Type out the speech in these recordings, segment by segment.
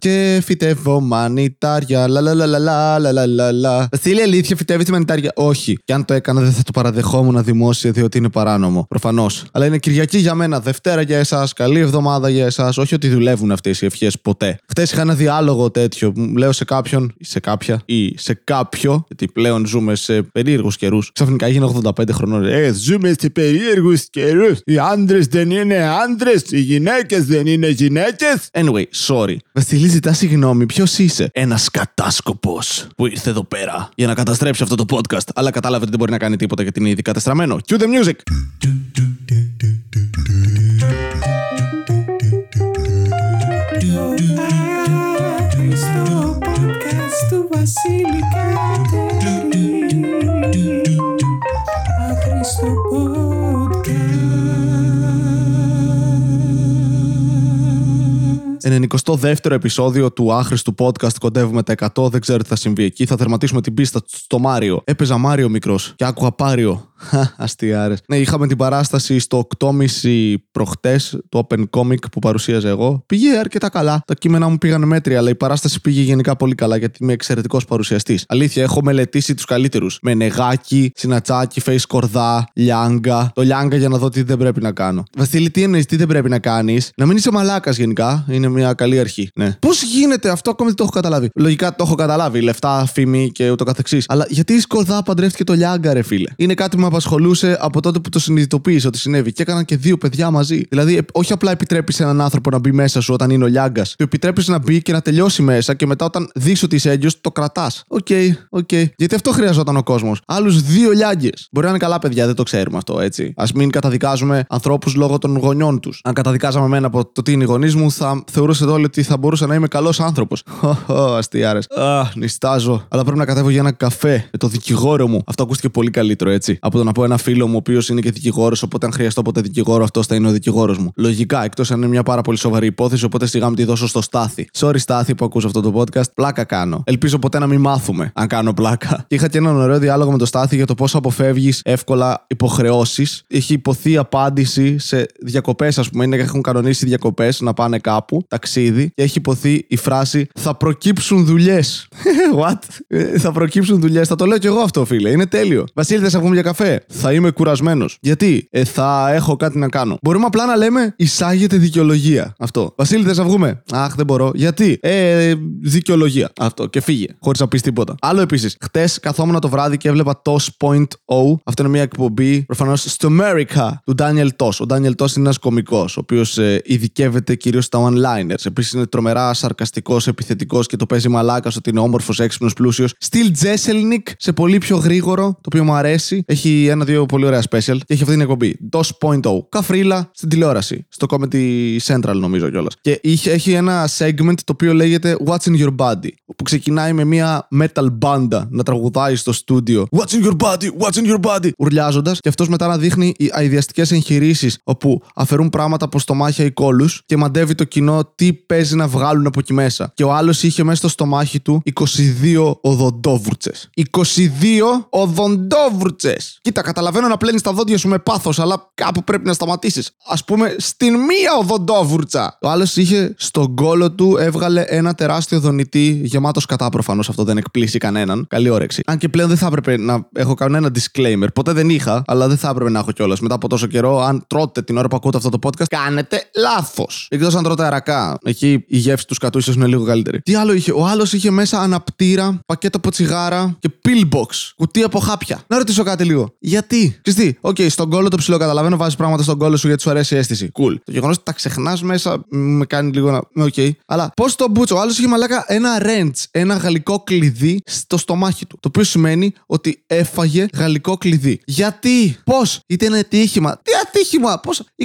Και φυτεύω μανιτάρια. Λα λα λα λα λα λα λα λα λα. Βασίλη, αλήθεια, φυτεύεις μανιτάρια; Όχι. Και αν το έκανα, δεν θα το παραδεχόμουν δημόσια, διότι είναι παράνομο. Προφανώς. Αλλά είναι Κυριακή για μένα, Δευτέρα για εσάς, καλή εβδομάδα για εσάς. Όχι ότι δουλεύουν αυτές οι ευχές ποτέ. Χθες είχα ένα διάλογο τέτοιο. Μου Λέω σε κάποιον, ή σε κάποια, ή σε κάποιο, γιατί πλέον ζούμε σε περίεργους καιρούς. Ξαφνικά έγινε 85 χρονών. Ε, ζούμε σε περίεργους καιρούς. Οι άντρες δεν είναι άντρες, οι γυναίκες δεν είναι γυναίκες. Anyway, sorry. Βασίλη, ζητά συγγνώμη, ποιος είσαι; Ένας κατάσκοπος που ήρθε εδώ πέρα για να καταστρέψει αυτό το podcast. Αλλά κατάλαβε ότι δεν μπορεί να κάνει τίποτα γιατί είναι ήδη καταστραμμένο. Cue the music. Άριστο podcast του Βασίλη 92ο επεισόδιο του άχρηστου podcast. Κοντεύουμε τα 100. Δεν ξέρω τι θα συμβεί εκεί. Θα τερματίσουμε την πίστα στο Μάριο. Έπαιζα Μάριο μικρός και άκουγα Πάριο. Αστιάρε. Ναι, είχαμε την παράσταση στο 8.30 προχτές, το Open Comic που παρουσίαζα εγώ. Πήγε αρκετά καλά. Τα κείμενα μου πήγαν μέτρια, αλλά η παράσταση πήγε γενικά πολύ καλά γιατί είμαι εξαιρετικός παρουσιαστής. Αλήθεια, έχω μελετήσει τους καλύτερους. Με νεγάκι, συνατσάκι, face κορδά, λιάγκα. Το λιάγκα για να δω τι δεν πρέπει να κάνω. Βασίλη, τι εννοείς, τι δεν πρέπει να κάνεις; Να μην είσαι μαλάκας γενικά. Είναι μια καλή αρχή. Ναι. Πώς γίνεται αυτό, ακόμη δεν το έχω καταλάβει. Λογικά το έχω καταλάβει. Λεφτά, φήμη και ούτω καθεξής. Αλλά γιατί η Σκορδά παντρεύτηκε το Λιάγκα, ρε φίλε; Είναι κάτι που με απασχολούσε από τότε που το συνειδητοποίησε ότι συνέβη. Και έκαναν και δύο παιδιά μαζί. Δηλαδή, ε, όχι απλά επιτρέπεις σε έναν άνθρωπο να μπει μέσα σου όταν είναι ο Λιάγκας. Του επιτρέπεις να μπει και να τελειώσει μέσα και μετά όταν δεις ότι είσαι έγκυος, το κρατάς. OK, OK. Γιατί αυτό χρειαζόταν ο κόσμος. Άλλους δύο Λιάγκες. Μπορεί να είναι καλά παιδιά, δεν το ξέρουμε αυτό, έτσι. Α μην καταδικάζουμε ανθρώπους λόγω των γονιών τους. Αν καταδικάζαμε εμένα από το τι είναι οι γονείς μου, θα θεωρούσατε όλοι ότι θα μπορούσα να είμαι καλός άνθρωπος. Αστιάρε. Αχ, νιστάζω. Αλλά πρέπει να κατέβω για ένα καφέ με το δικηγόρο μου. Αυτό ακούστηκε πολύ καλύτερο, έτσι. Από το να πω ένα φίλο μου, ο οποίος είναι και δικηγόρος, οπότε αν χρειαστώ ποτέ δικηγόρο, αυτός θα είναι ο δικηγόρος μου. Λογικά, εκτός αν είναι μια πάρα πολύ σοβαρή υπόθεση, οπότε σιγά μου τη δώσω στο Στάθη. Sorry, Στάθη που ακούς αυτό το podcast. Πλάκα κάνω. Ελπίζω ποτέ να μην μάθουμε αν κάνω πλάκα. Και είχα και έναν ωραίο διάλογο με το Στάθη για το πώ αποφεύγεις εύκολα υποχρεώσεις. Έχει υποθεί απάντηση σε διακοπές, ας πούμε. Είναι έχουν κανονίσει διακοπές να πάνε κάπου, ταξίδι, και έχει υποθεί η φράση Θα προκύψουν δουλειές. What? Ε, θα προκύψουν δουλειές. Θα το λέω κι εγώ αυτό, φίλε. Είναι τέλειο. Βασίλη, θες να βγούμε για καφέ; Θα είμαι κουρασμένος. Γιατί; Ε, θα έχω κάτι να κάνω. Μπορούμε απλά να λέμε Εισάγετε δικαιολογία. Αυτό. Βασίλη, θες να βγούμε; Αχ, δεν μπορώ. Γιατί; Ε, δικαιολογία. Αυτό. Και φύγε. Χωρίς να πεις τίποτα. Άλλο επίσης. Χτες καθόμουν το βράδυ και έβλεπα Tosh.0. Αυτό είναι μια εκπομπή προφανώς στο America του Daniel Tosh. Ο Daniel Tosh είναι ένας κωμικός, ο οποίος ε, ειδικεύεται κυρίως στα one-liners. Επίσης είναι τρομερά σαρκαστικός, επιθετικός και το παίζει μαλάκα ότι είναι όμορφος, έξυπνος, πλούσιος. Στυλ Jeselnik σε πολύ πιο γρήγορο, το οποίο μου αρέσει. Έχει ένα-δύο πολύ ωραία special και έχει αυτή την εκπομπή. Tosh.0. Καφρίλα στην τηλεόραση. Στο Comedy Central νομίζω κιόλας. Και είχε, έχει ένα segment το οποίο λέγεται What's in your body. Που ξεκινάει με μια metal μπάντα να τραγουδάει στο στούντιο. What's in your body, what's in your body; Ουρλιάζοντας και αυτός μετά να δείχνει οι αειδιαστικές εγχειρήσεις όπου αφαιρούν πράγματα από στομάχια ή κόλους και μαντεύει το κοινό τι παίζει να βγάλουν από εκεί μέσα. Και ο άλλος είχε μέσα στο στομάχι του 22 οδοντόβουρτσες. 22 οδοντόβουρτσες. Κοίτα, καταλαβαίνω να πλένεις τα δόντια σου με πάθος, αλλά κάπου πρέπει να σταματήσεις. Α πούμε, στην μία οδοντόβουρτσα. Ο άλλος είχε στον κόλο του, έβγαλε ένα τεράστιο δονητή γεμάτος κατά προφανώς. Αυτό δεν εκπλήσει κανέναν. Καλή όρεξη. Αν και πλέον δεν θα έπρεπε να έχω κανένα disclaimer. Ποτέ δεν είχα, αλλά δεν θα έπρεπε να έχω κιόλας. Μετά από τόσο καιρό, αν τρώτε την ώρα που ακούτε αυτό το podcast, κάνετε λάθος. Εκτός αν τρώτε αρακά. Εκεί η γεύση τους σκατού ίσως είναι λίγο καλύτερη. Τι άλλο είχε; Ο άλλος είχε μέσα αναπτήρα, πακέτο από τσιγάρα και pillbox. Κουτί από χάπια. Να ρωτήσω κάτι λίγο. Γιατί; Ξυστή, οκ, στον κώλο το ψιλοκαταλαβαίνω, βάζεις πράγματα στον κώλο σου γιατί σου αρέσει η αίσθηση. Cool. Το γεγονός ότι τα ξεχνάς μέσα με κάνει λίγο να. Οκ. Αλλά πώς το μπούτσο; Ο άλλος είχε μαλάκα ένα wrench, ένα γαλλικό κλειδί στο στομάχι του. Το οποίο σημαίνει ότι έφαγε γαλλικό κλειδί. Γιατί; Πώς; Είχε ένα ατύχημα; Τι ατύχημα; Πώς; 22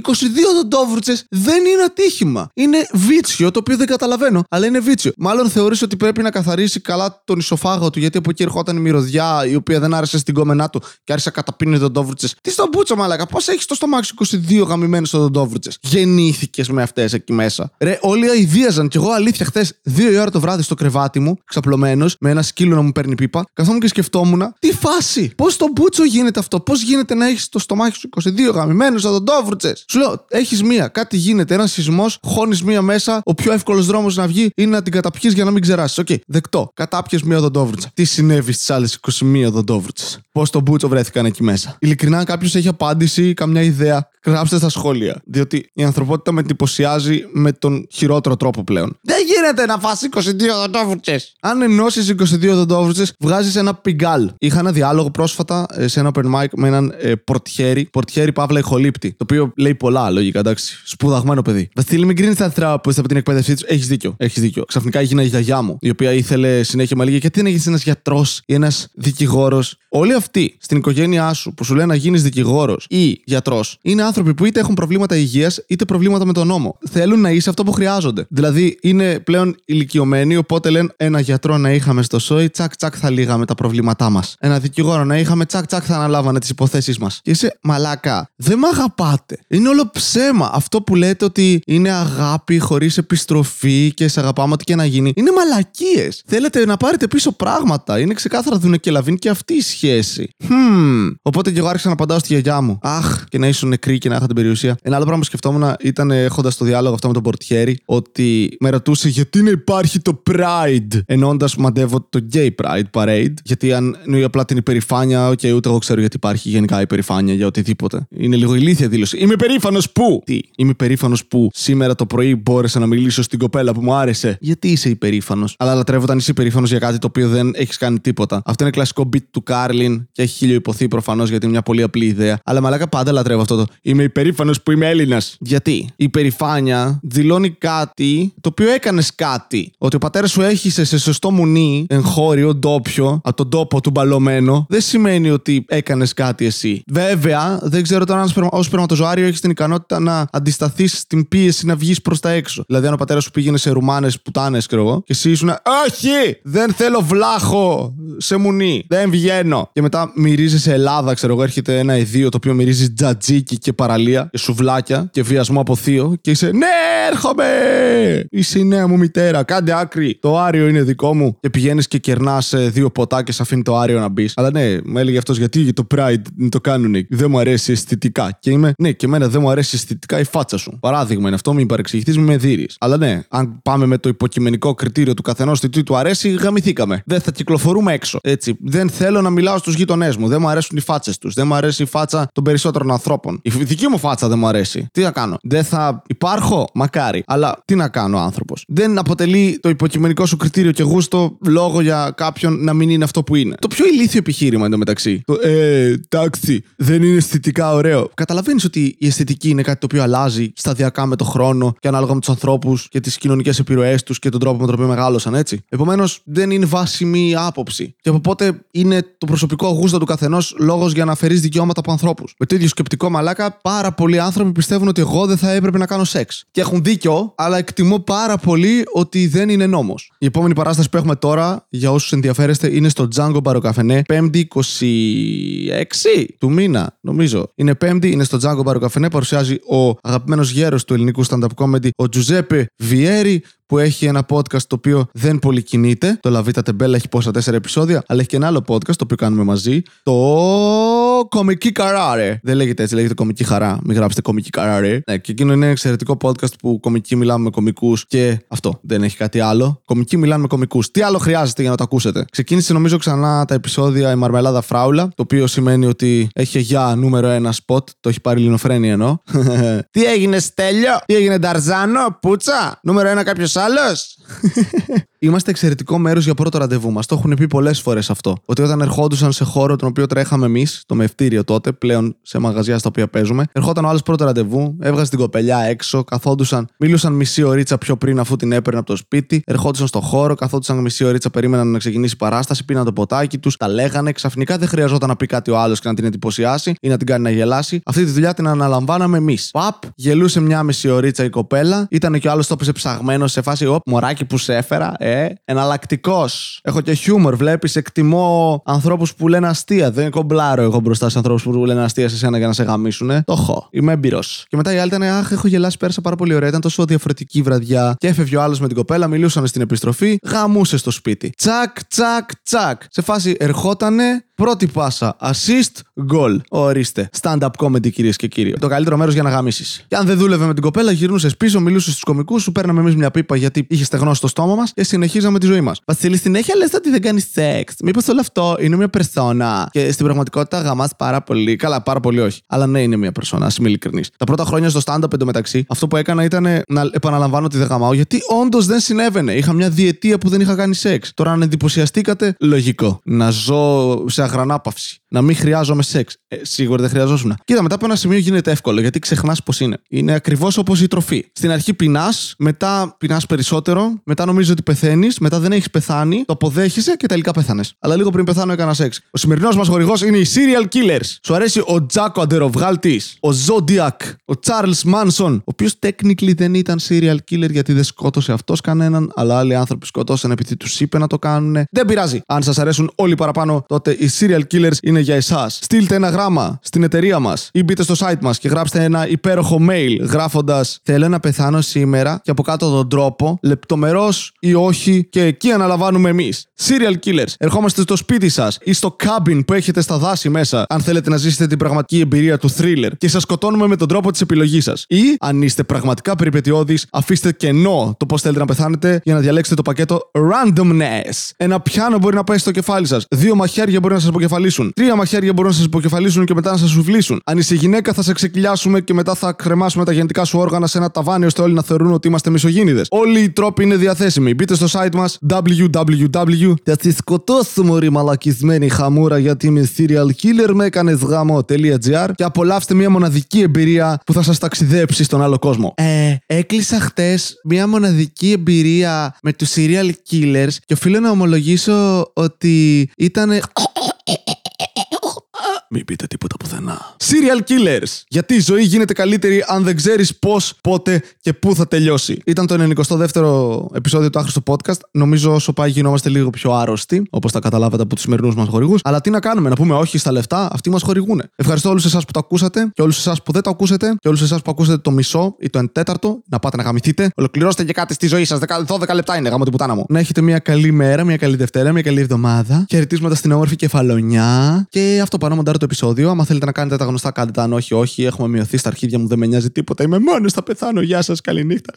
δοντόβουρτσες δεν είναι ατύχημα. Είναι βίτσιο το οποίο δεν καταλαβαίνω. Αλλά είναι βίτσιο. Μάλλον θεωρείς ότι πρέπει να καθαρίσει καλά τον οισοφάγο του γιατί από εκεί ερχόταν η μυρωδιά η οποία δεν άρεσε στην γκόμενά του και άρχισε καταπίνει δοντόβουρτσες. Τι στον μπούτσο, μαλάκα. Πώς έχεις το στομάχι σου 22 γαμημένες δοντόβουρτσες. Γεννήθηκες με αυτές εκεί μέσα. Ρε, όλοι αηδίαζαν. Κι εγώ αλήθεια χθες, 2 η ώρα το βράδυ στο κρεβάτι μου, ξαπλωμένος, με ένα σκύλο να μου παίρνει πίπα, καθόμουν και σκεφτόμουν, τι φάση. Πώς στον μπούτσο γίνεται αυτό; Πώς γίνεται να έχεις το στομάχι σου 22 γαμημένες δοντόβουρτσες. Σου λέω, έχεις μία, κάτι γίνεται, ένας σεισμός, χώνεις μία μέσα, ο πιο εύκολος δρόμος να βγει είναι να την καταπιείς για να μην ξεράσει. Οκ, δεκτό. Κατάπιες μία οδοντόβουρτσα. Τι συνέβη στις άλλες 21 οδοντόβουρτσες. Πώς τον μπούτσο βρέθηκαν εκεί μέσα; Ειλικρινά, αν κάποιος έχει απάντηση, καμιά ιδέα, γράψτε στα σχόλια. Διότι η ανθρωπότητα με εντυπωσιάζει με τον χειρότερο τρόπο πλέον. Δεν γίνεται να φας 22 οδοντόβουρτσες. Αν ενώσεις 22 οδοντόβουρτσες, βγάζεις ένα πιγκάλ. Είχα ένα διάλογο πρόσφατα ε, σε ένα open mic με έναν ε, πορτιέρι, πορτιέρι παύλα ηχολήπτη. Το οποίο λέει πολλά λογικά, εντάξει. Σπουδαγμένο παιδί. Βασίλη, μην κρίνει τα ανθρώπου από την εκπαίδευσή τους. Έχεις δίκιο. Έχεις δίκιο. Ξαφνικά έγινα η γιαγιά μου, η οποία ήθελε συνέχεια με λέγε Γιατί δεν έγινε ένας γιατρός ή ένας δικηγόρος. Όλοι αυτοί στην οικογένειά σου που σου λένε να γίνεις δικηγόρος ή γιατρός είναι άνθρωποι που είτε έχουν προβλήματα υγείας είτε προβλήματα με τον νόμο. Θέλουν να είσαι αυτό που χρειάζονται. Δηλαδή είναι πλέον ηλικιωμένοι, οπότε λένε ένα γιατρό να είχαμε στο σόι, τσακ τσακ θα λύγαμε τα προβλήματά μας. Ένα δικηγόρο να είχαμε, τσακ τσακ θα αναλάβανε τις υποθέσεις μας. Και είσαι μαλάκα. Δεν με αγαπάτε. Είναι όλο ψέμα. Αυτό που λέτε ότι είναι αγάπη χωρίς επιστροφή και σε αγαπάμε ό,τι και να γίνει. Είναι μαλακίες. Θέλετε να πάρετε πίσω πράγματα. Είναι ξεκάθαρα δούναι και λαβείν και αυτή η σχέση. Χμ. Οπότε και εγώ άρχισα να απαντάω στη γιαγιά μου. Αχ, και να ήσουν νεκροί και να είχα την περιουσία. Ένα άλλο πράγμα που σκεφτόμουν ήταν έχοντας το διάλογο αυτό με τον πορτιέρη ότι με ρωτούσε γιατί να υπάρχει το Pride; Εννοώντας μαντεύω το Gay Pride Parade. Γιατί αν εννοεί απλά την υπερηφάνεια, οκ, ούτε εγώ ξέρω γιατί υπάρχει γενικά υπερηφάνεια για οτιδήποτε. Είναι λίγο ηλίθια δήλωση. Είμαι περήφανος που; Τι. Είμαι περήφανος που σήμερα το πρωί μπόρεσα να μιλήσω στην κοπέλα που μου άρεσε. Γιατί είσαι υπερήφανος; Αλλά λατρεύω όταν είσαι υπερήφανος για κάτι το οποίο δεν έχεις κάνει τίποτα. Αυτό είναι κλασικό bit του Κάρλιν και έχει χίλιο υποθεί προφανώς γιατί είναι μια πολύ απλή ιδέα. Αλλά μαλάκα πάντα λατρεύω αυτό το. Είμαι υπερήφανος που είμαι Έλληνας. Γιατί; Η υπερηφάνεια δηλώνει κάτι το οποίο έκανες κάτι. Ότι ο πατέρας σου έχει σε σωστό μουνί, εγχώριο, ντόπιο, από τον τόπο του μπαλωμένο, δεν σημαίνει ότι έκανες κάτι εσύ. Βέβαια, δεν ξέρω τώρα αν ως σπερματοζωάριο έχεις την ικανότητα να αντισταθείς στην πίεση να βγεις προς τα έξω. Δηλαδή, αν ο πατέρας σου πήγαινε σε ρουμάνες πουτάνε, ξέρω εγώ, και εσύ ήσουν Όχι! Δεν θέλω βλάχο σε μουνί. Δεν βγαίνω. Και μετά μυρίζεις σε Ελλάδα, ξέρω εγώ, έρχεται ένα ιδίο το οποίο μυρίζεις τζατζίκι και παραλία και σουβλάκια και βιασμό από θείο και είσαι Ναι, έρχομαι! Είσαι η νέα μου μητέρα. Κάντε άκρη. Το άριο είναι δικό μου. Και πηγαίνεις και κερνάς δύο ποτά και σε αφήνει το άριο να μπεις. Αλλά ναι, μου έλεγε αυτός γιατί για το Pride το κάνουν. Δεν μου αρέσει αισθητικά. Και είμαι, ναι, και εμένα δεν μου αρέσει αισθητικά η φάτσα σου. Παράδειγμα είναι αυτό, μην παρεξηγηθείς, με δίρεις. Αλλά ναι, αν πάμε με το υποκειμενικό κριτήριο του καθενός τι του αρέσει, γαμηθήκαμε. Δεν θα κυκλοφορούμε έξω. Έτσι. Δεν θέλω να μιλάω στους γείτονέ μου. Δεν μου αρέσουν οι φάτσες τους. Δεν μου αρέσει η φάτσα των περισσότερων ανθρώπων. Η δική μου φάτσα δεν μου αρέσει. Τι να κάνω; Δεν θα υπάρχω, μακάρι. Αλλά τι να κάνω, άνθρωπος. Δεν αποτελεί το υποκειμενικό σου κριτήριο και γούστο λόγο για κάποιον να μην είναι αυτό που είναι. Το πιο ηλίθιο επιχείρημα εντωμεταξύ. Το ε, τάξη, δεν είναι αισθητικά ωραίο. Καταλαβαίνεις ότι η αισθητική είναι κάτι το οποίο αλλάζει σταδιακά με το χρόνο και ανάλογα με τους ανθρώπους και τις κοινωνικές επιρροές τους και τον τρόπο με τον οποίο μεγάλωσαν, έτσι. Επομένως, δεν είναι βάσιμη η άποψη. Και από πότε είναι το προσωπικό γούστο του καθενός λόγος για να αφαιρείς δικαιώματα από ανθρώπους. Με το ίδιο σκεπτικό μαλάκα, πάρα πολλοί άνθρωποι πιστεύουν ότι εγώ δεν θα έπρεπε να κάνω σεξ. Και έχουν δίκιο, αλλά εκτιμώ πάρα πολύ ότι δεν είναι νόμος. Η επόμενη παράσταση που έχουμε τώρα, για όσους ενδιαφέρεστε, είναι στο Django Μπαροκαφενέ, 5η 26 του μήνα, νομίζω. Είναι 5η, είναι στο Django Μπαροκαφενέ, παρουσιάζει ο αγαπημένος γέρος του ελληνικού stand-up comedy, ο Τζουζέπε Βιέρη, που έχει ένα podcast το οποίο δεν πολύ κινείται. Το Λαβίτα Τεμπέλα έχει πόσα τέσσερα επεισόδια, αλλά έχει και ένα άλλο podcast το οποίο κάνουμε μαζί. Το Κωμική Καρά, ρε. Δεν λέγεται έτσι, λέγεται Κωμική Χαρά. Μην γράψετε Κωμική Καρά, ρε. Ναι, και εκείνο είναι ένα εξαιρετικό podcast που κωμικοί μιλάμε με κωμικούς και αυτό. Δεν έχει κάτι άλλο. Κωμικοί μιλάνε με κωμικούς. Τι άλλο χρειάζεται για να το ακούσετε; Ξεκίνησε νομίζω ξανά τα επεισόδια η Μαρμελάδα Φράουλα, το οποίο σημαίνει ότι έχει για νούμερο ένα σποτ. Το έχει πάρει Ελληνοφρένεια ενώ. Τι έγινε Στέλιο, τι έγινε Νταρζάνο, Πούτσα, νούμερο ένα κάποιος άλλος; Είμαστε εξαιρετικό μέρος για πρώτο ραντεβού μας. Το έχουν πει πολλές φορές αυτό. Ότι όταν ερχόντουσαν σε χώρο τον οποίο τρέχαμε εμείς, το μευτήριο τότε, πλέον σε μαγαζιά στα οποία παίζουμε, ερχόταν ο άλλος πρώτο ραντεβού, έβγαζε την κοπελιά έξω, καθόντουσαν, μίλουσαν μισή ωρίτσα πιο πριν αφού την έπαιρνε από το σπίτι, ερχόντουσαν στο χώρο, καθόντουσαν μισή ωρίτσα, περίμεναν να ξεκινήσει η παράσταση, πίναν το ποτάκι τους, τα λέγανε, ξαφνικά δεν χρειαζόταν να πει κάτι ο άλλος και να την εντυπωσιάσει ή να την κάνει να γελάσει. Αυτή τη δουλειά την αναλαμβάναμε εμείς. Παπ, γελούσε μια μισή ωρίτσα η κοπέλα, ήταν και ο άλλος το έπεσε ψαγμένο σε φάση, Ωπ, μωράκι που σε έφερα, ε. Εναλλακτικός. Έχω και χιούμορ. Βλέπεις, εκτιμώ ανθρώπους που λένε αστεία. Δεν κομπλάρω εγώ μπροστά σε ανθρώπους που λένε αστεία σε σένα για να σε γαμίσουν. Το έχω. Είμαι έμπειρος. Και μετά η άλλη ήταν, Αχ, έχω γελάσει πέρασα πάρα πολύ ωραία. Ήταν τόσο διαφορετική βραδιά. Και έφευγε ο άλλος με την κοπέλα, μιλούσαν στην επιστροφή. Γαμούσε στο σπίτι. Τσακ, τσακ, τσακ. Σε φάση ερχότανε Πρώτη πάσα, assist, goal. Ορίστε. Stand-up comedy, κυρίες και κύριοι. Το καλύτερο μέρος για να γαμίσεις. Και αν δεν δούλευε με την κοπέλα, γυρνούσες πίσω, μιλούσες στους κομικούς, σου παίρναμε εμείς μια πίπα γιατί είχε στεγνώσει το στόμα μας και συνεχίζαμε τη ζωή μας. Βασίλη, συνέχεια λες ότι δεν κάνεις σεξ. Μήπως όλο αυτό είναι μια περσόνα. Και στην πραγματικότητα γαμάς πάρα πολύ. Καλά, πάρα πολύ όχι. Αλλά ναι, είναι μια περσόνα, ας είμαι ειλικρινής. Τα πρώτα χρόνια στο stand-up εντωμεταξύ, αυτό που έκανα ήταν να επαναλαμβάνω ότι δεν γαμάω γιατί όντως δεν συνέβαινε. Είχα μια διετία που δεν είχα κάνει σεξ. Τώρα αν εντυπωσιαστήκατε, λογικό. Να ζω σε αγρανάπαυση. Να μην χρειάζομαι σεξ. Ε, σίγουρα δεν χρειαζόσουν. Κοίτα, μετά από ένα σημείο γίνεται εύκολο γιατί ξεχνάς πώς είναι. Είναι ακριβώς όπως η τροφή. Στην αρχή πεινάς, μετά πεινάς περισσότερο, μετά νομίζω ότι πεθαίνεις, μετά δεν έχεις πεθάνει, το αποδέχεσαι και τελικά πέθανες. Αλλά λίγο πριν πεθάνω έκανα σεξ. Ο σημερινός μας χορηγός είναι οι Serial Killers. Σου αρέσει ο Τζάκο Αντεροβγάλτης, ο Zodiac, ο Charles Manson, ο οποίος technically δεν ήταν serial killer γιατί δεν σκότωσε αυτός κανέναν, αλλά άλλοι άνθρωποι σκότωσαν επειδή τους είπε να το κάνουν. Δεν πειράζει. Αν σας αρέσουν όλοι παραπάνω, τότε οι serial killers είναι για εσάς. Στείλτε ένα γράμμα στην εταιρεία μας ή μπείτε στο site μας και γράψτε ένα υπέροχο mail γράφοντας Θέλω να πεθάνω σήμερα και από κάτω τον τρόπο, λεπτομερός ή όχι, και εκεί αναλαμβάνουμε εμείς. Serial killers. Ερχόμαστε στο σπίτι σας ή στο cabin που έχετε στα δάση μέσα, αν θέλετε να ζήσετε την πραγματική εμπειρία του thriller και σας σκοτώνουμε με τον τρόπο της επιλογής σας. Ή, αν είστε πραγματικά περιπετειώδει, αφήστε κενό το πώς θέλετε να πεθάνετε για να διαλέξετε το πακέτο randomness. Ένα πιάνο μπορεί να πέσει στο κεφάλι σας. Δύο μαχαίρια μπορεί να σας αποκεφαλίσουν. Τρία μαχαίρια μπορούν να σας αποκεφαλίσουν και μετά να σας σουβλήσουν. Αν είσαι γυναίκα, θα σε ξεκυλιάσουμε και μετά θα κρεμάσουμε τα γενετικά σου όργανα σε ένα ταβάνι ώστε όλοι να θεωρούν ότι είμαστε μισογίνηδε. Όλοι οι τρόποι είναι διαθέσιμοι. Μπείτε στο site μας www. Θα τη σκοτώσουμε ρε μαλακισμένη χαμούρα γιατί είμαι serial killer με έκανες γάμο.gr και απολαύστε μια μοναδική εμπειρία που θα σας ταξιδέψει στον άλλο κόσμο. Ε, έκλεισα χτες μια μοναδική εμπειρία με τους serial killers και οφείλω να ομολογήσω ότι ήταν. Μην πείτε τίποτα πουθενά. Serial killers! Γιατί η ζωή γίνεται καλύτερη αν δεν ξέρεις πώς, πότε και πού θα τελειώσει. Ήταν το 92ο επεισόδιο του άχρηστου podcast. Νομίζω όσο πάει γινόμαστε λίγο πιο άρρωστοι, όπως τα καταλάβατε από τους σημερινούς μας χορηγούς. Αλλά τι να κάνουμε, να πούμε όχι στα λεφτά, αυτοί μας χορηγούν. Ευχαριστώ όλους εσάς που το ακούσατε και όλους εσάς που δεν το ακούσατε και όλους εσάς που ακούσατε το μισό ή το εν τέταρτο. Να πάτε να γαμηθείτε. Ολοκληρώστε και κάτι στη ζωή σας. 12 λεπτά είναι γάμο την πουτάνα μου. Να έχετε μια καλή μέρα, μια καλή Δευτέρα, μια καλή εβδομάδα. Χαιρετίσματα στην όμορφη κεφαλονιά. Και αυτό πάνω μοντάρω το επεισόδιο. Αν θέλετε να κάνετε τα γνωστά, κάντε τα. Αν όχι, όχι. Έχουμε μειωθεί στα αρχίδια μου, δεν με νοιάζει τίποτα. Είμαι μόνος, θα πεθάνω. Γεια σας, καληνύχτα.